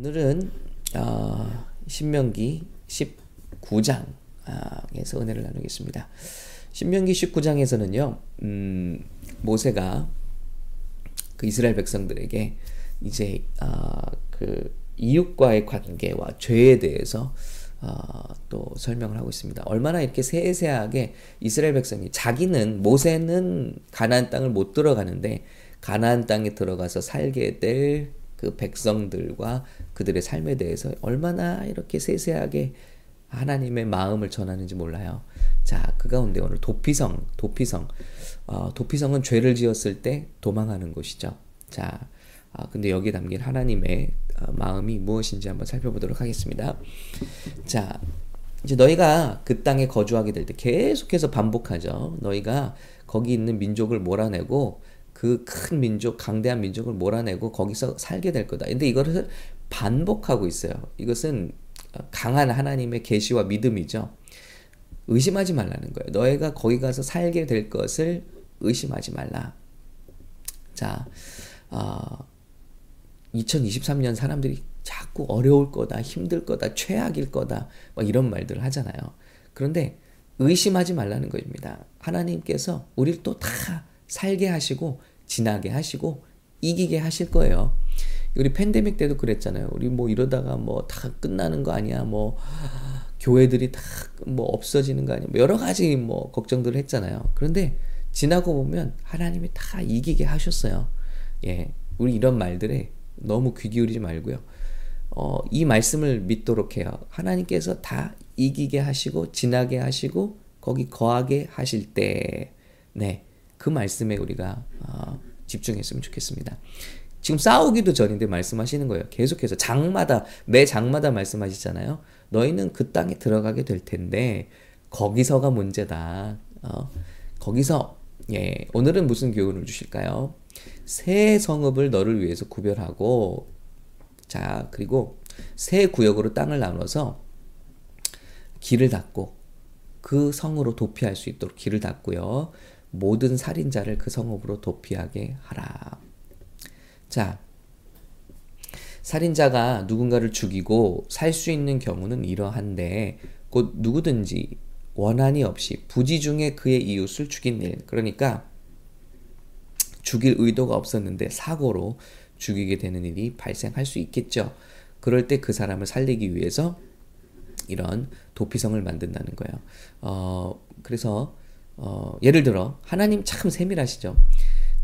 오늘은 어, 신명기 19장에서 은혜를 나누겠습니다. 신명기 19장에서는요, 음, 모세가 그 이스라엘 백성들에게 이제 어, 그 이웃과의 관계와 죄에 대해서 어, 또 설명을 하고 있습니다. 얼마나 이렇게 세세하게 이스라엘 백성이 자기는 모세는 가나안 땅을 못 들어가는데 가나안 땅에 들어가서 살게 될 그 백성들과 그들의 삶에 대해서 얼마나 이렇게 세세하게 하나님의 마음을 전하는지 몰라요. 자, 그 가운데 오늘 도피성, 도피성, 어, 도피성은 죄를 지었을 때 도망하는 곳이죠. 자, 아, 근데 여기 담긴 하나님의 어, 마음이 무엇인지 한번 살펴보도록 하겠습니다. 자, 이제 너희가 그 땅에 거주하게 될 때 계속해서 반복하죠. 너희가 거기 있는 민족을 몰아내고 그 큰 민족, 강대한 민족을 몰아내고 거기서 살게 될 거다. 근데 이것을 반복하고 있어요. 이것은 강한 하나님의 계시와 믿음이죠. 의심하지 말라는 거예요. 너희가 거기 가서 살게 될 것을 의심하지 말라. 자, 어, 2023년 사람들이 자꾸 어려울 거다, 힘들 거다, 최악일 거다, 막 이런 말들을 하잖아요. 그런데 의심하지 말라는 것입니다. 하나님께서 우리를 또 다 살게 하시고, 지나게 하시고, 이기게 하실 거예요. 우리 팬데믹 때도 그랬잖아요. 우리 뭐 이러다가 뭐 다 끝나는 거 아니야. 뭐 교회들이 다 뭐 없어지는 거 아니야. 뭐 여러 가지 뭐 걱정들을 했잖아요. 그런데 지나고 보면 하나님이 다 이기게 하셨어요. 예. 우리 이런 말들에 너무 귀 기울이지 말고요. 어, 이 말씀을 믿도록 해요. 하나님께서 다 이기게 하시고 지나게 하시고 거기 거하게 하실 때, 네, 그 말씀에 우리가 어, 집중했으면 좋겠습니다. 지금 싸우기도 전인데 말씀하시는 거예요. 계속해서 장마다 매 장마다 말씀하시잖아요. 너희는 그 땅에 들어가게 될 텐데 거기서가 문제다. 어, 거기서 예 오늘은 무슨 교훈을 주실까요? 새 성읍을 너를 위해서 구별하고 자 그리고 새 구역으로 땅을 나눠서 길을 닫고 그 성으로 도피할 수 있도록 길을 닫고요. 모든 살인자를 그 성읍으로 도피하게 하라. 자, 살인자가 누군가를 죽이고 살 수 있는 경우는 이러한데 곧 누구든지 원한이 없이 부지 중에 그의 이웃을 죽인 일. 그러니까 죽일 의도가 없었는데 사고로 죽이게 되는 일이 발생할 수 있겠죠. 그럴 때 그 사람을 살리기 위해서 이런 도피성을 만든다는 거예요. 어, 그래서 어, 예를 들어 하나님 참 세밀하시죠.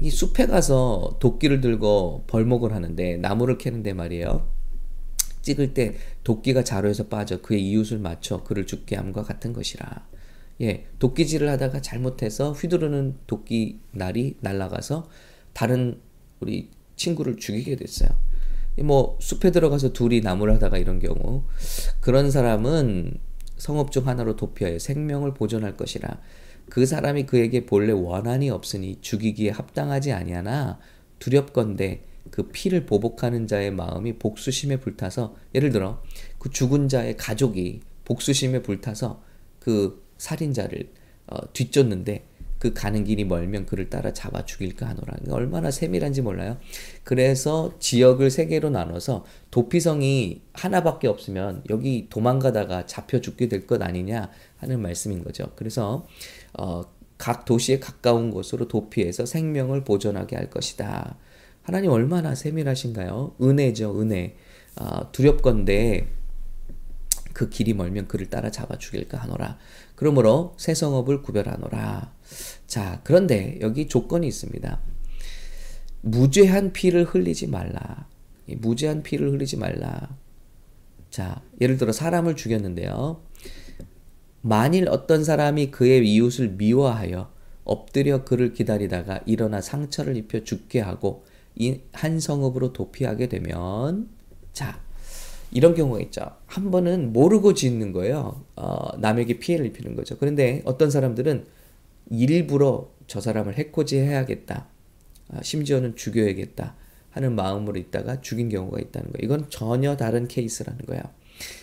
이 숲에 가서 도끼를 들고 벌목을 하는데 나무를 캐는데 말이에요. 찍을 때 도끼가 자루에서 빠져 그의 이웃을 맞춰 그를 죽게 함과 같은 것이라. 예, 도끼질을 하다가 잘못해서 휘두르는 도끼 날이 날아가서 다른 우리 친구를 죽이게 됐어요. 뭐 숲에 들어가서 둘이 나무를 하다가 이런 경우 그런 사람은 성업 중 하나로 도피하여 생명을 보존할 것이라 그 사람이 그에게 본래 원한이 없으니 죽이기에 합당하지 아니하나 두렵건대 그 피를 보복하는 자의 마음이 복수심에 불타서 예를 들어 그 죽은 자의 가족이 복수심에 불타서 그 살인자를 어, 뒤쫓는데 그 가는 길이 멀면 그를 따라 잡아 죽일까 하노라. 얼마나 세밀한지 몰라요. 그래서 지역을 세 개로 나눠서 도피성이 하나밖에 없으면 여기 도망가다가 잡혀 죽게 될 것 아니냐 하는 말씀인 거죠. 그래서 어, 각 도시에 가까운 곳으로 도피해서 생명을 보존하게 할 것이다. 하나님 얼마나 세밀하신가요? 은혜죠, 은혜. 어, 두렵건데 그 길이 멀면 그를 따라 잡아 죽일까 하노라. 그러므로 새 성읍을 구별하노라. 자, 그런데 여기 조건이 있습니다. 무죄한 피를 흘리지 말라. 무죄한 피를 흘리지 말라. 자, 예를 들어 사람을 죽였는데요. 만일 어떤 사람이 그의 이웃을 미워하여 엎드려 그를 기다리다가 일어나 상처를 입혀 죽게 하고 이한 성읍으로 도피하게 되면 자 이런 경우가 있죠. 한 번은 모르고 짓는 거예요. 어, 남에게 피해를 입히는 거죠. 그런데 어떤 사람들은 일부러 저 사람을 해코지 해야겠다. 아, 심지어는 죽여야겠다. 하는 마음으로 있다가 죽인 경우가 있다는 거예요. 이건 전혀 다른 케이스라는 거예요.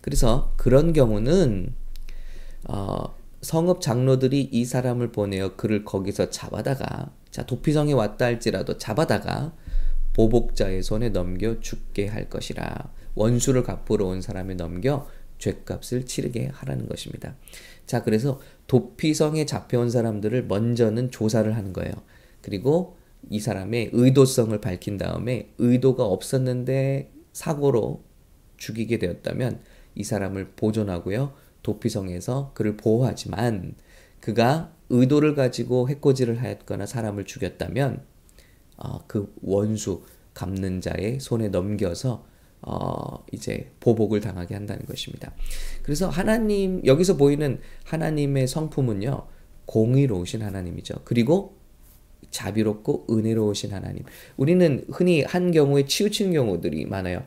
그래서 그런 경우는 어, 성읍 장로들이 이 사람을 보내어 그를 거기서 잡아다가 자 도피성에 왔다 할지라도 잡아다가 보복자의 손에 넘겨 죽게 할 것이라 원수를 갚으러 온 사람에 넘겨 죄값을 치르게 하라는 것입니다. 자, 그래서 도피성에 잡혀온 사람들을 먼저는 조사를 하는 거예요. 그리고 이 사람의 의도성을 밝힌 다음에 의도가 없었는데 사고로 죽이게 되었다면 이 사람을 보존하고요. 도피성에서 그를 보호하지만 그가 의도를 가지고 해코지를 하였거나 사람을 죽였다면 어, 그 원수 갚는 자의 손에 넘겨서 어, 이제 보복을 당하게 한다는 것입니다. 그래서 하나님 여기서 보이는 하나님의 성품은요 공의로우신 하나님이죠. 그리고 자비롭고 은혜로우신 하나님. 우리는 흔히 한 경우에 치우친 경우들이 많아요.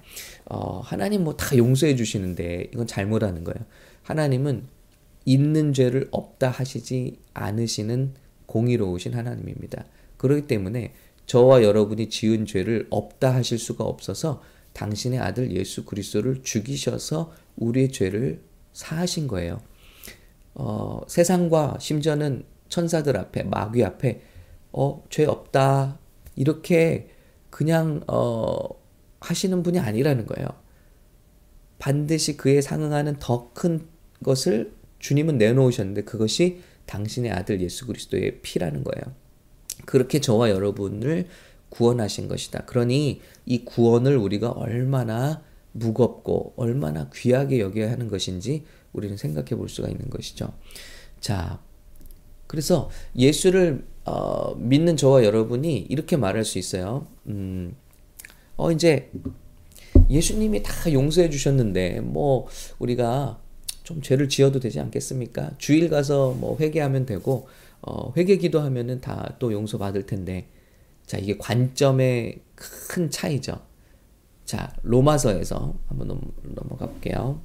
어, 하나님 뭐 다 용서해 주시는데 이건 잘못하는 거예요. 하나님은 있는 죄를 없다 하시지 않으시는 공의로우신 하나님입니다. 그렇기 때문에 저와 여러분이 지은 죄를 없다 하실 수가 없어서 당신의 아들 예수 그리스도를 죽이셔서 우리의 죄를 사하신 거예요. 어, 세상과 심지어는 천사들 앞에 마귀 앞에 어, 죄 없다 이렇게 그냥 어, 하시는 분이 아니라는 거예요. 반드시 그에 상응하는 더 큰 것을 주님은 내놓으셨는데 그것이 당신의 아들 예수 그리스도의 피라는 거예요. 그렇게 저와 여러분을 구원하신 것이다. 그러니 이 구원을 우리가 얼마나 무겁고 얼마나 귀하게 여겨야 하는 것인지 우리는 생각해 볼 수가 있는 것이죠. 자, 그래서 예수를 어, 믿는 저와 여러분이 이렇게 말할 수 있어요. 음, 어, 이제 예수님이 다 용서해 주셨는데, 뭐, 우리가 좀 죄를 지어도 되지 않겠습니까? 주일 가서 뭐 회개하면 되고, 어, 회개 기도하면은 다 또 용서 받을 텐데, 자, 이게 관점의 큰 차이죠. 자, 로마서에서 한번 넘, 넘어가 볼게요.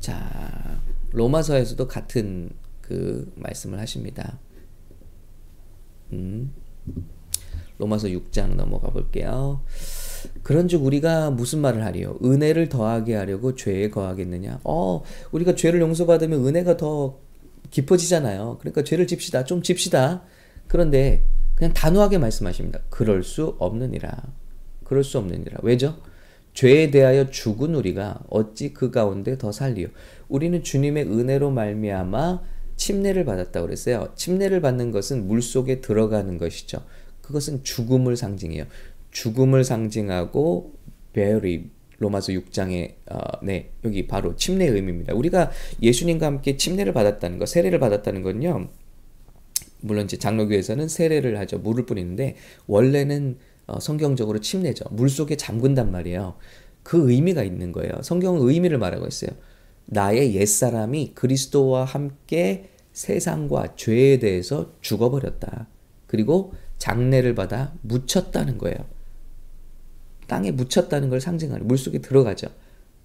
자, 로마서에서도 같은 그 말씀을 하십니다. 음. 로마서 6장 넘어가 볼게요. 그런즉 우리가 무슨 말을 하리요? 은혜를 더하게 하려고 죄에 거하겠느냐? 어, 우리가 죄를 용서받으면 은혜가 더 깊어지잖아요. 그러니까 죄를 집시다. 좀 집시다. 그런데 그냥 단호하게 말씀하십니다. 그럴 수 없느니라. 그럴 수 없느니라. 왜죠? 죄에 대하여 죽은 우리가 어찌 그 가운데 더 살리요? 우리는 주님의 은혜로 말미암아 침례를 받았다고 그랬어요. 침례를 받는 것은 물 속에 들어가는 것이죠. 그것은 죽음을 상징해요. 죽음을 상징하고 베리 로마서 6장에 어, 네 여기 바로 침례의 의미입니다. 우리가 예수님과 함께 침례를 받았다는 것, 세례를 받았다는 건요. 물론 이제 장로교에서는 세례를 하죠. 물을 뿌리는데 원래는 어, 성경적으로 침례죠. 물 속에 잠근단 말이에요. 그 의미가 있는 거예요. 성경은 의미를 말하고 있어요. 나의 옛사람이 그리스도와 함께 세상과 죄에 대해서 죽어버렸다. 그리고 장례를 받아 묻혔다는 거예요. 땅에 묻혔다는 걸 상징하는 물속에 들어가죠.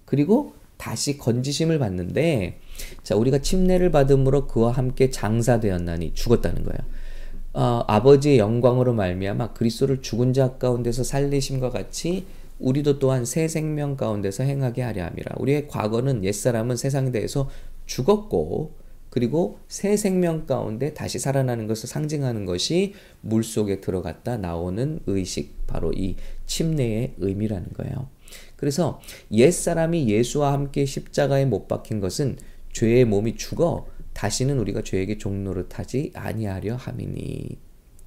그리고 다시 건지심을 받는데 자 우리가 침례를 받음으로 그와 함께 장사되었나니 죽었다는 거예요. 어, 아버지의 영광으로 말미암아 그리스도를 죽은 자 가운데서 살리심과 같이 우리도 또한 새 생명 가운데서 행하게 하려 함이라. 우리의 과거는 옛사람은 세상에 대해서 죽었고 그리고 새 생명 가운데 다시 살아나는 것을 상징하는 것이 물 속에 들어갔다 나오는 의식, 바로 이 침례의 의미라는 거예요. 그래서 옛 사람이 예수와 함께 십자가에 못 박힌 것은 죄의 몸이 죽어 다시는 우리가 죄에게 종노릇하지 아니하려 함이니.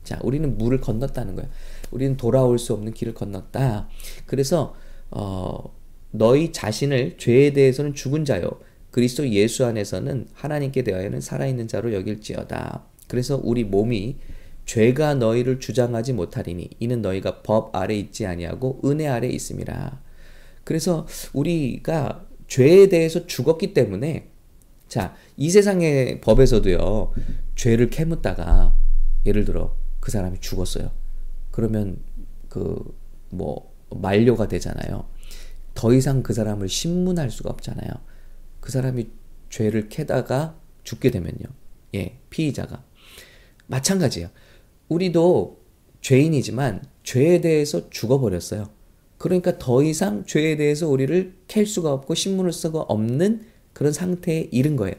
자, 우리는 물을 건넜다는 거예요. 우리는 돌아올 수 없는 길을 건넜다. 그래서 어, 너희 자신을 죄에 대해서는 죽은 자요. 그리스도 예수 안에서는 하나님께 대하여는 살아있는 자로 여길지어다. 그래서 우리 몸이 죄가 너희를 주장하지 못하리니 이는 너희가 법 아래 있지 아니하고 은혜 아래 있음이라. 그래서 우리가 죄에 대해서 죽었기 때문에 자, 이 세상의 법에서도요. 죄를 캐묻다가 예를 들어 그 사람이 죽었어요. 그러면 그 뭐 만료가 되잖아요. 더 이상 그 사람을 신문할 수가 없잖아요. 그 사람이 죄를 캐다가 죽게 되면요. 예, 피의자가. 마찬가지예요. 우리도 죄인이지만 죄에 대해서 죽어버렸어요. 그러니까 더 이상 죄에 대해서 우리를 캘 수가 없고 신문을 쓰고 없는 그런 상태에 이른 거예요.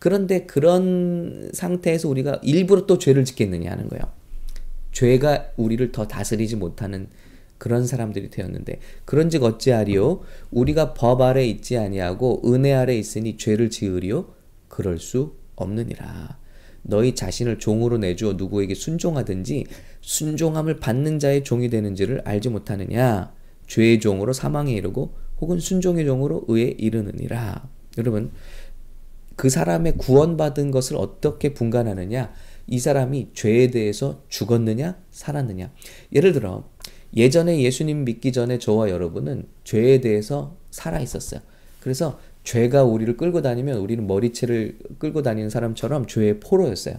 그런데 그런 상태에서 우리가 일부러 또 죄를 짓겠느냐 하는 거예요. 죄가 우리를 더 다스리지 못하는 그런 사람들이 되었는데 그런즉 어찌하리요? 우리가 법 아래 있지 아니하고 은혜 아래 있으니 죄를 지으리요? 그럴 수 없느니라. 너희 자신을 종으로 내주어 누구에게 순종하든지 순종함을 받는 자의 종이 되는지를 알지 못하느냐? 죄의 종으로 사망에 이르고 혹은 순종의 종으로 의에 이르느니라. 여러분 그 사람의 구원받은 것을 어떻게 분간하느냐? 이 사람이 죄에 대해서 죽었느냐? 살았느냐? 예를 들어 예전에 예수님 믿기 전에 저와 여러분은 죄에 대해서 살아 있었어요. 그래서 죄가 우리를 끌고 다니면 우리는 머리채를 끌고 다니는 사람처럼 죄의 포로였어요.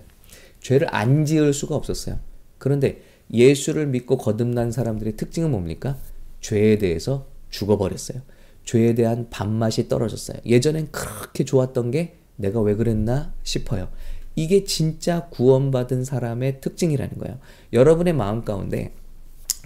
죄를 안 지을 수가 없었어요. 그런데 예수를 믿고 거듭난 사람들의 특징은 뭡니까? 죄에 대해서 죽어버렸어요. 죄에 대한 밥맛이 떨어졌어요. 예전엔 그렇게 좋았던 게 내가 왜 그랬나 싶어요. 이게 진짜 구원받은 사람의 특징이라는 거예요. 여러분의 마음 가운데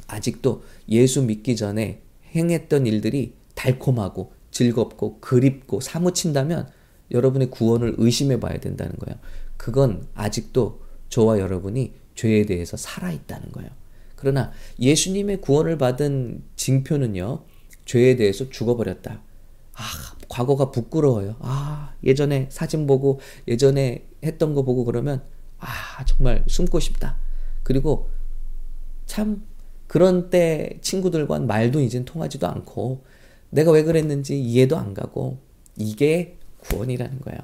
아직도 예수 믿기 전에 행했던 일들이 달콤하고 즐겁고 그립고 사무친다면 여러분의 구원을 의심해 봐야 된다는 거예요. 그건 아직도 저와 여러분이 죄에 대해서 살아있다는 거예요. 그러나 예수님의 구원을 받은 징표는요, 죄에 대해서 죽어버렸다. 아, 과거가 부끄러워요. 아, 예전에 사진 보고, 예전에 했던 거 보고 그러면, 아, 정말 숨고 싶다. 그리고 참 그런 때 친구들과 말도 이젠 통하지도 않고 내가 왜 그랬는지 이해도 안 가고 이게 구원이라는 거예요.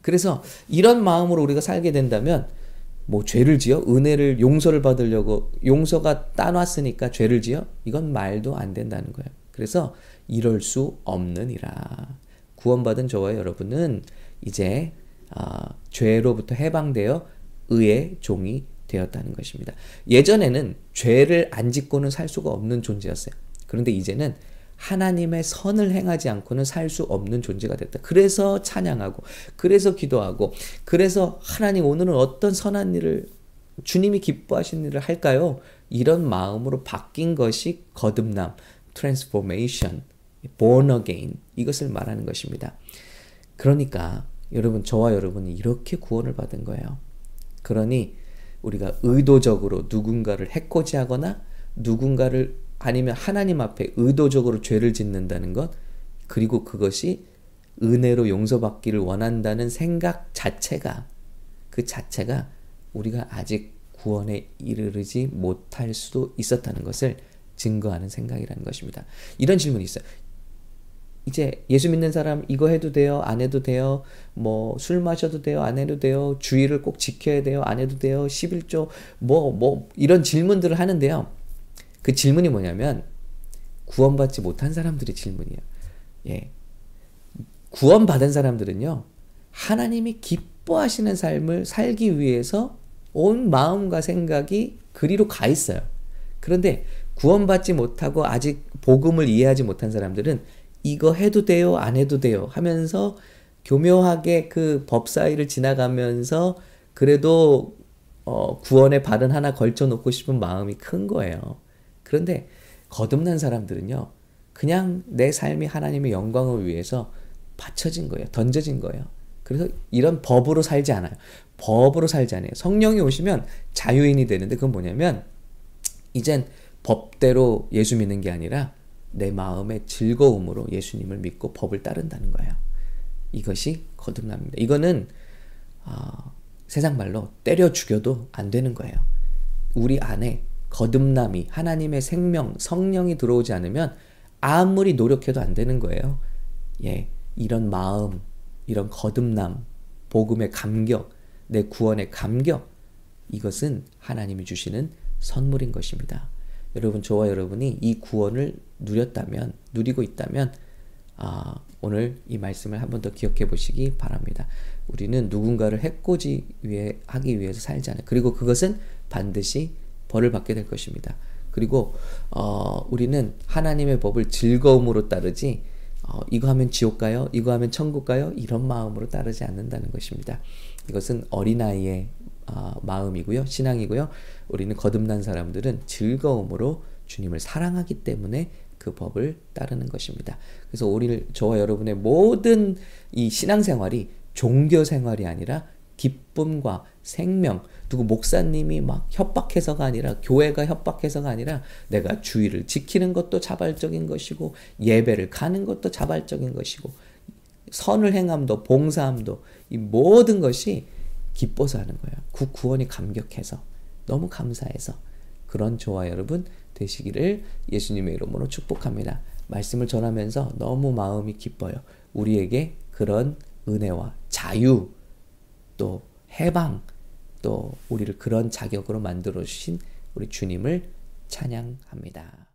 그래서 이런 마음으로 우리가 살게 된다면 뭐 죄를 지어 은혜를 용서를 받으려고 용서가 따놨으니까 죄를 지어 이건 말도 안 된다는 거예요. 그래서 이럴 수 없느니라. 구원받은 저와 여러분은 이제 어, 죄로부터 해방되어 의의 종이 되었다는 것입니다. 예전에는 죄를 안 짓고는 살 수가 없는 존재였어요. 그런데 이제는 하나님의 선을 행하지 않고는 살 수 없는 존재가 됐다. 그래서 찬양하고, 그래서 기도하고, 그래서 하나님 오늘은 어떤 선한 일을 주님이 기뻐하시는 일을 할까요? 이런 마음으로 바뀐 것이 거듭남, transformation, born again 이것을 말하는 것입니다. 그러니까 여러분 저와 여러분이 이렇게 구원을 받은 거예요. 그러니 우리가 의도적으로 누군가를 해코지하거나 누군가를 아니면 하나님 앞에 의도적으로 죄를 짓는다는 것 그리고 그것이 은혜로 용서받기를 원한다는 생각 자체가 그 자체가 우리가 아직 구원에 이르르지 못할 수도 있었다는 것을 증거하는 생각이라는 것입니다. 이런 질문이 있어요. 이제 예수 믿는 사람 이거 해도 돼요? 안 해도 돼요? 뭐 술 마셔도 돼요? 안 해도 돼요? 주의를 꼭 지켜야 돼요? 안 해도 돼요? 11조 뭐 뭐 이런 질문들을 하는데요. 그 질문이 뭐냐면 구원받지 못한 사람들의 질문이에요. 예. 구원받은 사람들은요. 하나님이 기뻐하시는 삶을 살기 위해서 온 마음과 생각이 그리로 가 있어요. 그런데 구원받지 못하고 아직 복음을 이해하지 못한 사람들은 이거 해도 돼요, 안 해도 돼요 하면서 교묘하게 그 법 사이를 지나가면서 그래도 어, 구원의 발은 하나 걸쳐 놓고 싶은 마음이 큰 거예요. 그런데 거듭난 사람들은요, 그냥 내 삶이 하나님의 영광을 위해서 바쳐진 거예요. 던져진 거예요. 그래서 이런 법으로 살지 않아요. 법으로 살지 않아요. 성령이 오시면 자유인이 되는데 그건 뭐냐면, 이젠 법대로 예수 믿는 게 아니라 내 마음의 즐거움으로 예수님을 믿고 법을 따른다는 거예요. 이것이 거듭납니다. 이거는 어, 세상 말로 때려 죽여도 안 되는 거예요. 우리 안에 거듭남이 하나님의 생명 성령이 들어오지 않으면 아무리 노력해도 안 되는 거예요. 예, 이런 마음, 이런 거듭남, 복음의 감격, 내 구원의 감격, 이것은 하나님이 주시는 선물인 것입니다. 여러분, 저와 여러분이 이 구원을 누렸다면, 누리고 있다면, 아, 오늘 이 말씀을 한 번 더 기억해 보시기 바랍니다. 우리는 누군가를 해코지 위해 하기 위해서 살지 않아요. 그리고 그것은 반드시 벌을 받게 될 것입니다. 그리고 어, 우리는 하나님의 법을 즐거움으로 따르지 어, 이거 하면 지옥 가요? 이거 하면 천국 가요? 이런 마음으로 따르지 않는다는 것입니다. 이것은 어린아이의 어, 마음이고요. 신앙이고요. 우리는 거듭난 사람들은 즐거움으로 주님을 사랑하기 때문에 그 법을 따르는 것입니다. 그래서 우리 저와 여러분의 모든 이 신앙생활이 종교 생활이 아니라 기쁨과 생명, 누구 목사님이 막 협박해서가 아니라 교회가 협박해서가 아니라 내가 주의를 지키는 것도 자발적인 것이고 예배를 가는 것도 자발적인 것이고 선을 행함도 봉사함도 이 모든 것이 기뻐서 하는 거예요. 그 구원이 감격해서 너무 감사해서 그런 저와 여러분 되시기를 예수님의 이름으로 축복합니다. 말씀을 전하면서 너무 마음이 기뻐요. 우리에게 그런 은혜와 자유 또 해방 또 우리를 그런 자격으로 만들어 주신 우리 주님을 찬양합니다.